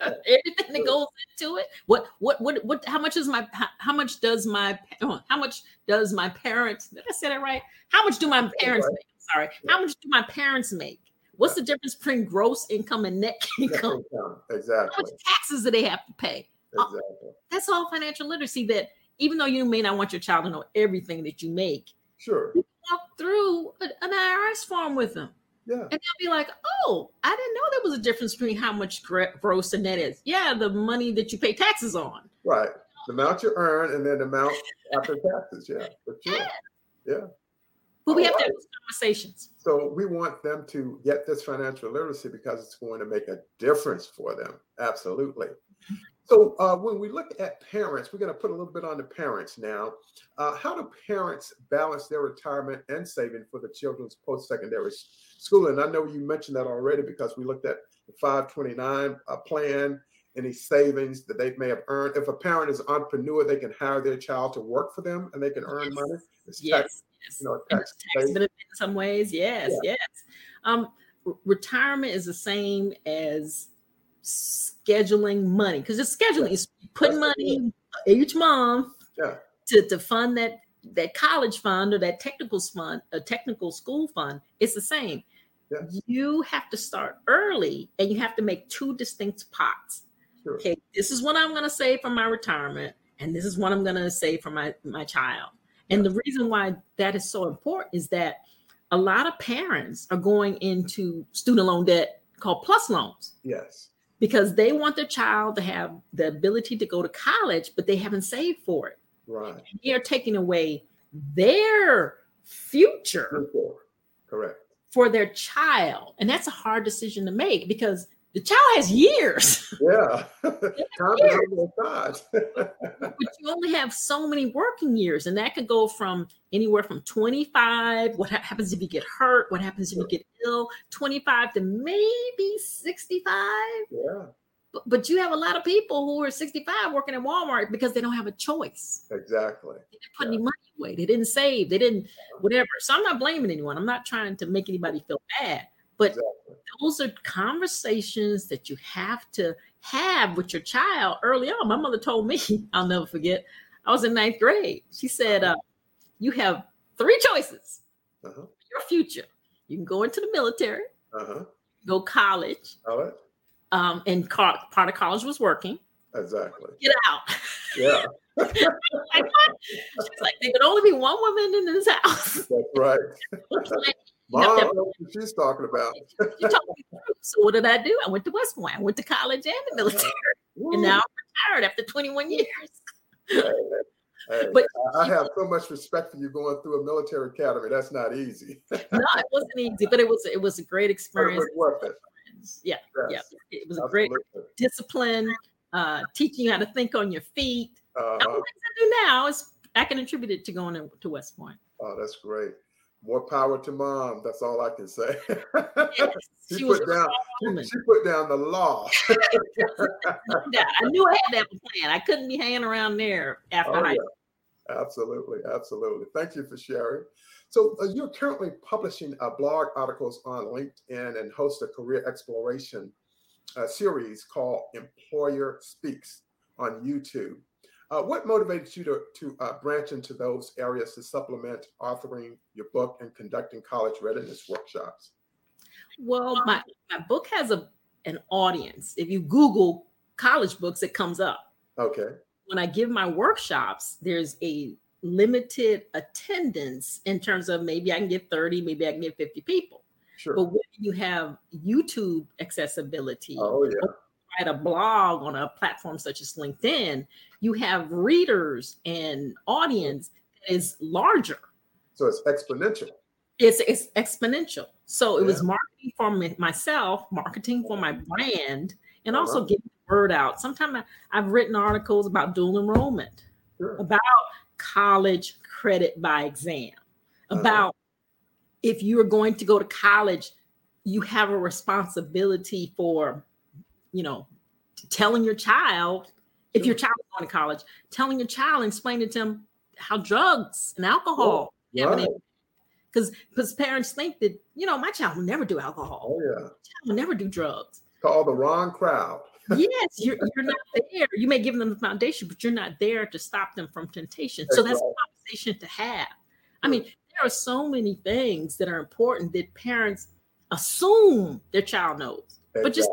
Everything that goes into it. What what what what? How much is my? How much does my? How much does my parents? Did I say that right? How much do my parents make? Sorry. Yeah. How much do my parents make? What's yeah. the difference between gross income and net income? income. Exactly. How much taxes do they have to pay? Exactly. That's all financial literacy. That even though you may not want your child to know everything that you make, sure, walk through an IRS form with them. Yeah. And they'll be like, oh, I didn't know there was a difference between how much gross and net is. Yeah, the money that you pay taxes on. Right. The amount you earn and then the amount after taxes. Yeah. For sure. Yeah. yeah. But we All have right. to have those conversations. So we want them to get this financial literacy because it's going to make a difference for them. Absolutely. So uh, when we look at parents, we're going to put a little bit on the parents now. Uh, how do parents balance their retirement and saving for the children's post-secondary schooling? I know you mentioned that already because we looked at the 529 uh, plan, any savings that they may have earned. If a parent is an entrepreneur, they can hire their child to work for them and they can earn yes. money. It's yes, tax, yes. You know, tax, tax benefit in some ways. Yes, yeah. yes. Um, retirement is the same as scheduling money because it's scheduling. Is putting money each month yeah. to, to fund that that college fund or that technical fund a technical school fund. It's the same. Yeah. you have to start early and you have to make two distinct pots. Sure. okay this is what i'm going to save for my retirement and this is what i'm going to save for my my child. Yeah. and the reason why that is so important is that a lot of parents are going into student loan debt called plus loans. Yes because they want their child to have the ability to go to college, but they haven't saved for it. Right. They are taking away their future Correct. for their child. And that's a hard decision to make because the child has years. Yeah. Time is on but you only have so many working years, and that could go from anywhere from 25. What happens if you get hurt? What happens if you get ill? 25 to maybe 65. yeah. But, but you have a lot of people who are 65 working at Walmart because they don't have a choice. Exactly. They didn't put any money away. They didn't save. They didn't whatever. So I'm not blaming anyone. I'm not trying to make anybody feel bad. But Exactly. those are conversations that you have to have with your child early on. My mother told me, I'll never forget, I was in ninth grade. She said, uh, You have three choices Uh-huh. your future. You can go into the military, Uh-huh. go college, All right. um, and part of college was working. Exactly. Get out. Yeah. She's like, there could only be one woman in this house. That's right. Like, Mom to- what she's talking about. She told me truth. So what did I do? I went to West Point. I went to college and the military, and now I'm retired after 21 years. Hey, hey, But- I have so much respect for you going through a military academy. That's not easy. No, it wasn't easy, but it was it was a great experience. worth it. Yeah, yeah, it was a great discipline, uh, teaching you how to think on your feet. Uh-huh. things I do now is I can attribute it to going to West Point. Oh, that's great. More power to mom. That's all I can say. Yes, She she put down- woman. she put down the law. I knew I had a plan. I couldn't be hanging around there after Oh, high yeah. Absolutely, absolutely. Thank you for sharing. So uh, you're currently publishing uh, blog articles on LinkedIn and host a career exploration uh, series called Employer Speaks on YouTube. Uh, what motivated you to, to uh, branch into those areas to supplement authoring your book and conducting college readiness workshops? Well, my, my book has a an audience. If you Google college books, it comes up. Okay. When I give my workshops, there's a limited attendance in terms of maybe I can get 30, maybe I can get 50 people. Sure. But when you have YouTube accessibility, Oh, yeah. Write a blog on a platform such as LinkedIn, you have readers and audience that is larger. So it's exponential. It's, it's exponential. So it was marketing for me, myself, marketing for my brand, and also Uh-huh. getting the word out. Sometimes I've written articles about dual enrollment, Sure. about college credit by exam, Uh-huh. about if you are going to go to college, you have a responsibility for, you know, telling your child, if your child is going to college, telling your child and explaining to them how drugs and alcohol oh, have an Right. because because parents think that you know my child will never do alcohol, Oh, yeah. my child will never do drugs. Call the wrong crowd. yes, you're you're not there. You may give them the foundation, but you're not there to stop them from temptation. So that's a conversation to have. I mean, there are so many things that are important that parents assume their child knows. But just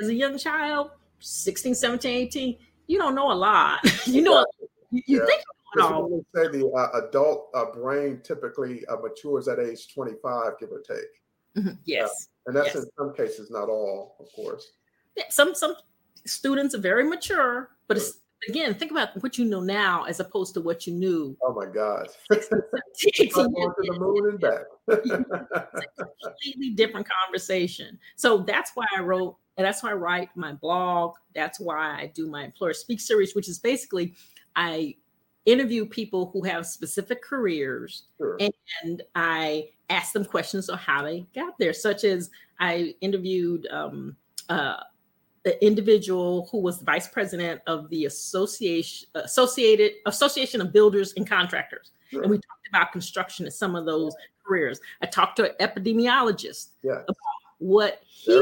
as a young child, 16, 17, 18, you don't know a lot. you know, you, you Yeah. think you know it all. We say the uh, adult uh, brain typically uh, matures at age 25, give or take. Mhm, Yes. And that's Yes. in some cases, not all, of course. Yeah, some some students are very mature, but it's again, think about what you know now as opposed to what you knew Oh my God. 18 I'm years going to the moon and back. completely different conversation. So that's why I wrote, and that's why I write my blog. That's why I do my employer speak series, which is basically I interview people who have specific careers Sure. and I ask them questions on how they got there, such as I interviewed um, uh, an individual who was the vice president of the association associated association of builders and contractors. Sure. and we talked about construction and some of those careers. I talked to an epidemiologist Yeah. what he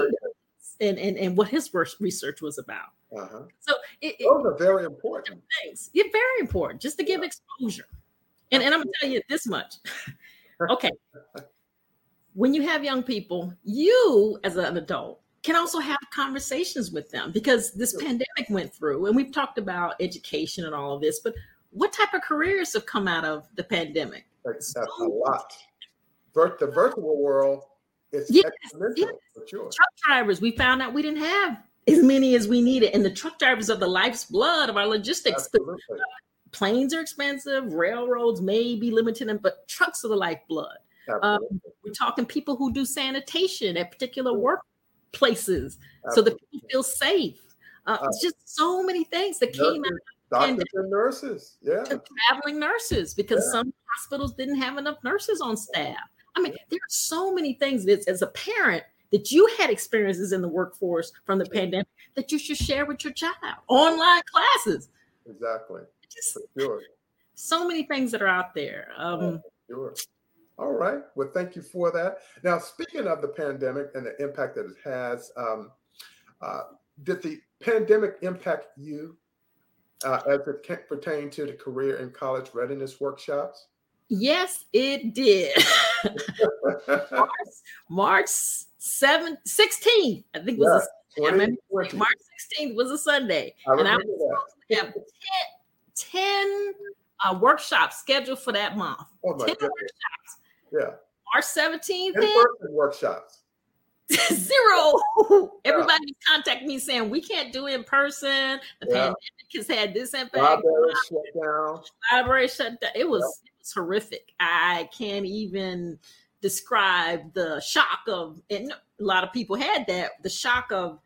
and, and and what his research was about. Uh-huh. so it, Those are very important. things yeah very important just to give exposure. And, and i'm gonna tell you this much. Okay. When you have young people you as an adult can also have conversations with them because this pandemic went through and we've talked about education and all of this but what type of careers have come out of the pandemic That's, a lot. The virtual world is Yes, yes. for sure. truck drivers we found out we didn't have as many as we needed. And the truck drivers are the life's blood of our logistics. Planes are expensive, railroads may be limited, but trucks are the lifeblood. Um, we're talking people who do sanitation at particular workplaces Absolutely. so that people feel safe. Uh, uh, just so many things that nurses, came out. Doctors and nurses, yeah. Traveling nurses because yeah. some hospitals didn't have enough nurses on staff. I mean, there are so many things that as a parent that you had experiences in the workforce from the pandemic that you should share with your child. Online classes. Exactly. Just sure. So many things that are out there. Um, sure. All right. Well, thank you for that. Now, speaking of the pandemic and the impact that it has, um, uh, did the pandemic impact you uh, as it pertained to the career and college readiness workshops? Yes, it did. March, March 7th, 16th, I think was a, 20, 20. March 16th was a Sunday. I and I was that. have 10, 10 uh, workshops scheduled for that month. Oh 10 goodness. workshops. Yeah. March 17th. In-person workshops. Zero. Everybody yeah. contact me saying we can't do in person. The yeah. pandemic has had this impact. Library shut down. Library shut down. It was, yeah. it was horrific. I can't even describe the shock of, and a lot of people had that the shock of,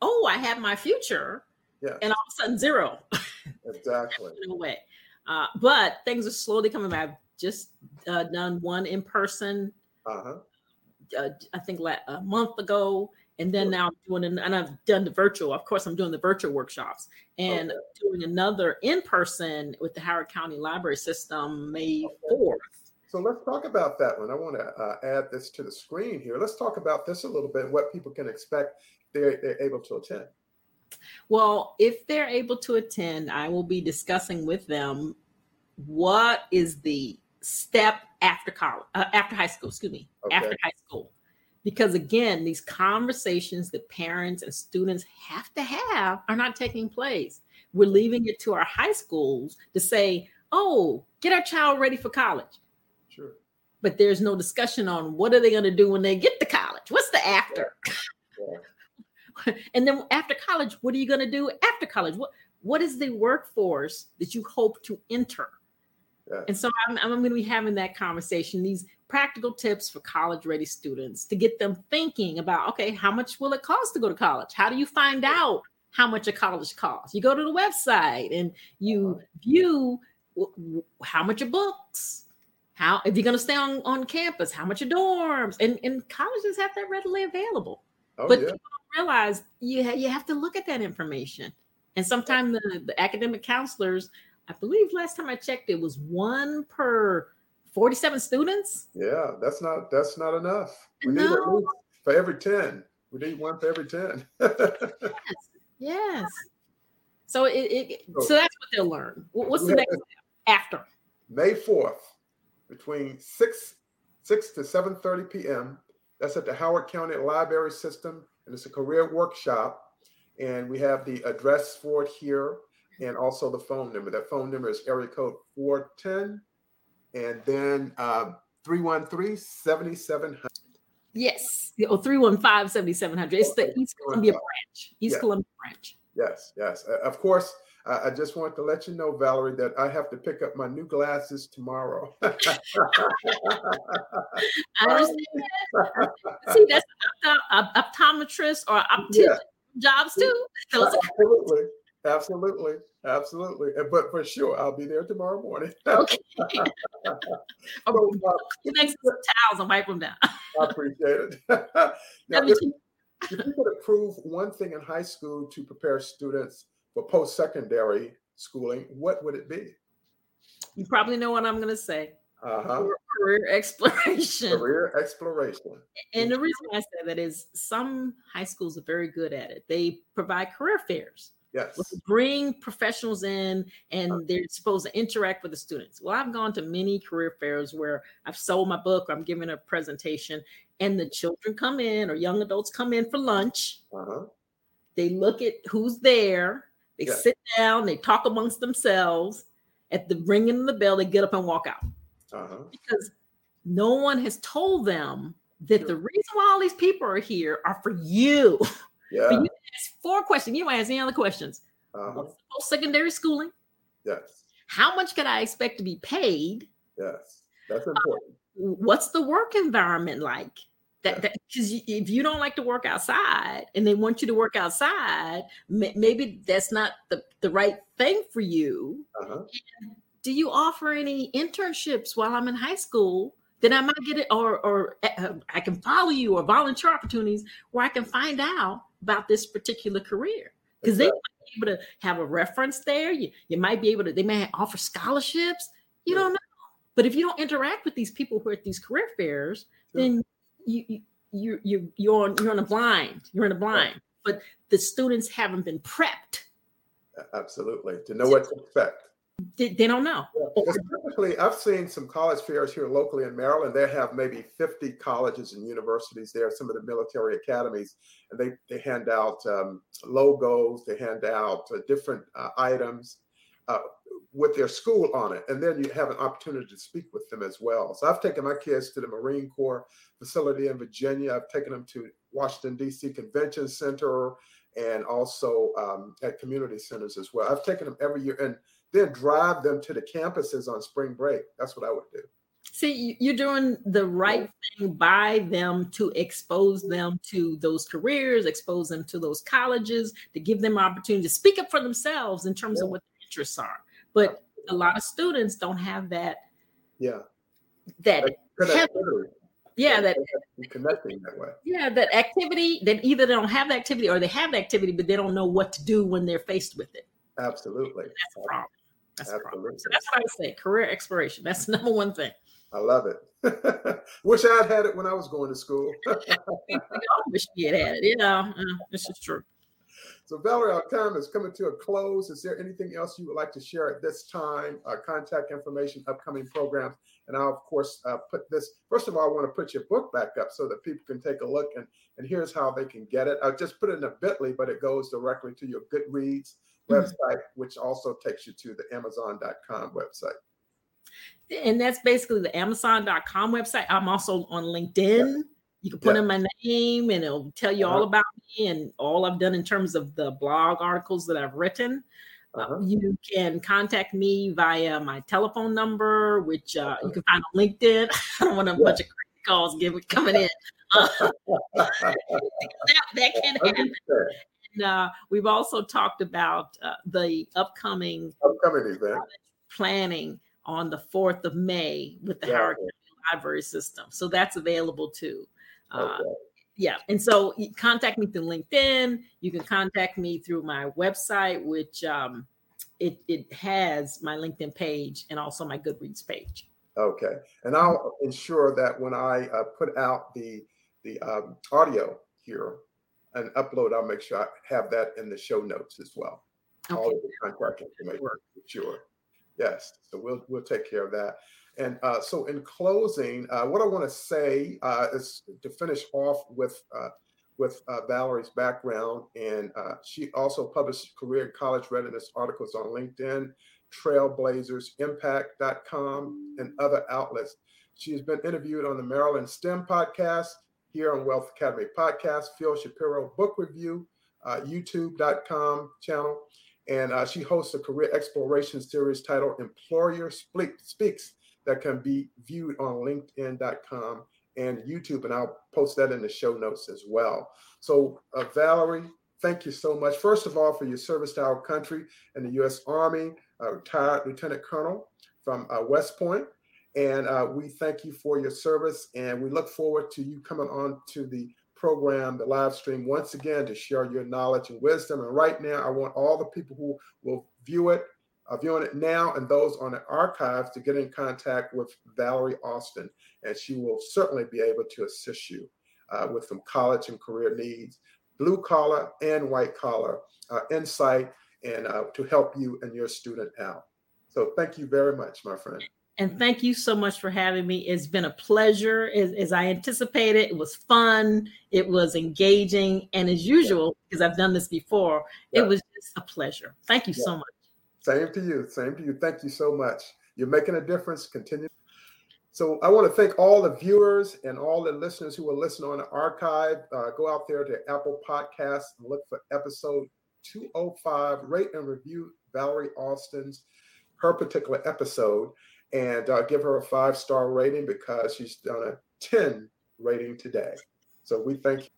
oh, I have my future, yeah. and all of a sudden zero. Exactly. in a way, uh, but things are slowly coming back. Just uh, done one in person. Uh-huh. Uh, I think like a month ago, and then now I'm doing an, and I've done the virtual. Of course, I'm doing the virtual workshops and okay. doing another in person with the Howard County Library System May fourth. So let's talk about that one. I want to uh, add this to the screen here. Let's talk about this a little bit. What people can expect they're, they're able to attend. Well, if they're able to attend, I will be discussing with them what is the step after college, uh, after high school. Excuse me, okay. after high school, because again, these conversations that parents and students have to have are not taking place. We're leaving it to our high schools to say, "Oh, get our child ready for college." Sure. But there's no discussion on what are they going to do when they get to college. What's the after? Yeah. and then after college, what are you going to do after college? What what is the workforce that you hope to enter? Yeah. And so I'm, I'm going to be having that conversation, these practical tips for college ready students to get them thinking about okay, how much will it cost to go to college? How do you find out how much a college costs? You go to the website and you uh-huh. view how much are books, how if you're going to stay on, on campus, how much are dorms, and, and colleges have that readily available. Oh, but yeah. people don't realize you ha- you have to look at that information. And sometimes the, the academic counselors, I believe last time I checked, it was one per 47 students. Yeah, that's not that's not enough. We no. need at least for every 10. We need one for every 10. yes. Yes. So it, it so, that's what they'll learn. What's the next after? May 4th between 6 6 to 7:30 p.m. That's at the Howard County Library System, and it's a career workshop. And we have the address for it here and also the phone number. That phone number is area code 410 and then uh, 313 7700. Yes. Oh, 315 7700. It's the East Columbia branch. East yes. Columbia branch. Yes, yes. Uh, of course, I just want to let you know, Valerie, that I have to pick up my new glasses tomorrow. I understand See, that's an optometrist or optician yeah. jobs too. Absolutely. Absolutely. Absolutely. But for sure, I'll be there tomorrow morning. okay. so, uh, next towels and wipe them down. I appreciate it. now, if, if you could approve one thing in high school to prepare students for post secondary schooling, what would it be? You probably know what I'm going to say. Uh-huh. Career exploration. Career exploration. And the reason I say that is some high schools are very good at it. They provide career fairs. Yes. Bring professionals in and they're supposed to interact with the students. Well, I've gone to many career fairs where I've sold my book, or I'm giving a presentation, and the children come in or young adults come in for lunch. Uh-huh. They look at who's there, they yeah. sit down, they talk amongst themselves. At the ringing of the bell, they get up and walk out. Uh-huh. Because no one has told them that sure. the reason why all these people are here are for you. Yeah. But you ask four questions. You don't ask any other questions. Uh-huh. What's post-secondary schooling? Yes. How much could I expect to be paid? Yes. That's important. What's the work environment like? That because if you don't like to work outside and they want you to work outside, may, maybe that's not the, the right thing for you. Uh-huh. Do you offer any internships while I'm in high school? Then I might get it, or or uh, I can follow you, or volunteer opportunities where I can find out about this particular career because they might be able to have a reference there. You you might be able to. They may offer scholarships. You Yeah. don't know. But if you don't interact with these people who are at these career fairs, Sure. then you you you you you're on, you're in a blind. You're in a blind. But the students haven't been prepped. Absolutely. To know what to expect. They, they don't know. Typically, I've seen some college fairs here locally in Maryland. They have maybe 50 colleges and universities there, some of the military academies, and they, they hand out um, logos, they hand out uh, different uh, items uh, with their school on it. And then you have an opportunity to speak with them as well. So I've taken my kids to the Marine Corps facility in Virginia, I've taken them to Washington, D.C. Convention Center. And also um, at community centers as well. I've taken them every year, and then drive them to the campuses on spring break. That's what I would do. See, you- you're doing the right thing by them to expose them to those careers, expose them to those colleges, to give them an opportunity to speak up for themselves in terms of what their interests are. But a lot of students don't have that Yeah, that yeah that connecting that way. yeah that activity that either they don't have the activity or they have the activity but they don't know what to do when they're faced with it. Absolutely, That's a problem. That's a problem. absolutely. So that's what I say. Career exploration. That's the number one thing. I love it. Wish I'd had it when I was going to school. All wish we had had it. You know, this is true. so, Valerie, our time is coming to a close. Is there anything else you would like to share at this time? Uh, contact information, upcoming programs, and I'll of course uh, put this. First of all, I want to put your book back up so that people can take a look and and here's how they can get it. I just put it in a Bitly, but it goes directly to your Goodreads. Website, which also takes you to the Amazon.com website. and that's basically the amazon.com website i'm also on linkedin you can put Yeah. in my name and it'll tell you all Uh-huh. about me and all i've done in terms of the blog articles that i've written Uh, Uh-huh. you can contact me via my telephone number which uh, you can find on linkedin i don't want a Yeah. bunch of crazy calls coming in uh, that, that can happen uh, we've also talked about uh, the upcoming Upcoming event. planning on the 4th of May with the Yeah. Howard Library System. So that's available too. Uh, Okay. yeah. And so contact me through LinkedIn. You can contact me through my website, which um, it, it has my LinkedIn page and also my Goodreads page. Okay, and I'll ensure that when I uh, put out the the um, audio here and upload, I'll make sure I have that in the show notes as well. All of the contact information, for sure. Yes, so we'll we'll take care of that. And uh, so, in closing, uh, what I want to say uh, is to finish off with uh, with uh, Valerie's background, and uh, she also published career and college readiness articles on LinkedIn, Trailblazers, Impact.com, and other outlets. She has been interviewed on the Maryland STEM podcast, here on Wealth Academy podcast, Phil Shapiro book review, uh, YouTube.com channel, and uh, she hosts a career exploration series titled Employer Speak, Speaks that can be viewed on LinkedIn.com and YouTube, and I'll post that in the show notes as well. So, uh, Valerie, thank you so much. First of all, for your service to our country and the U.S. Army, uh, retired Lieutenant Colonel from uh, West Point. And uh, we thank you for your service, and we look forward to you coming on to the program, the live stream, once again to share your knowledge and wisdom. And right now, I want all the people who will view it, uh, viewing it now, and those on the archives to get in contact with Valerie Austin, and she will certainly be able to assist you uh, with some college and career needs, blue collar and white collar uh, insight, and uh, to help you and your student out. So, thank you very much, my friend. And thank you so much for having me. It's been a pleasure. As, as I anticipated, it was fun, it was engaging, and as usual, because I've done this before, Yeah. it was just a pleasure. Thank you so much. Same to you. Same to you. Thank you so much. You're making a difference. Continue. So I want to thank all the viewers and all the listeners who will listen on the archive. Uh, go out there to Apple Podcasts and look for episode 205. Rate and review Valerie Austin's her particular episode and uh, give her a five star rating because she's done a 10 rating today. So we thank you.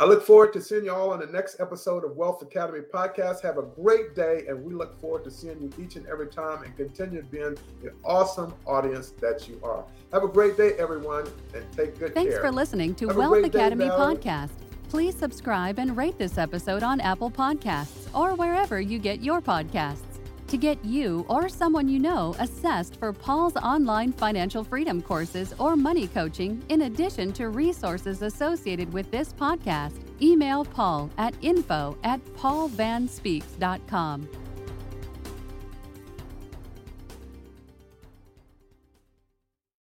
I look forward to seeing you all on the next episode of Wealth Academy Podcast. Have a great day, and we look forward to seeing you each and every time and continue being the awesome audience that you are. Have a great day, everyone, and take good Thanks care. for listening to Have Wealth great day, Academy Podcast. Please subscribe and rate this episode on Apple Podcasts or wherever you get your podcasts. To get you or someone you know assessed for Paul's online financial freedom courses or money coaching, in addition to resources associated with this podcast, email Paul at info at paulvanspeaks.com.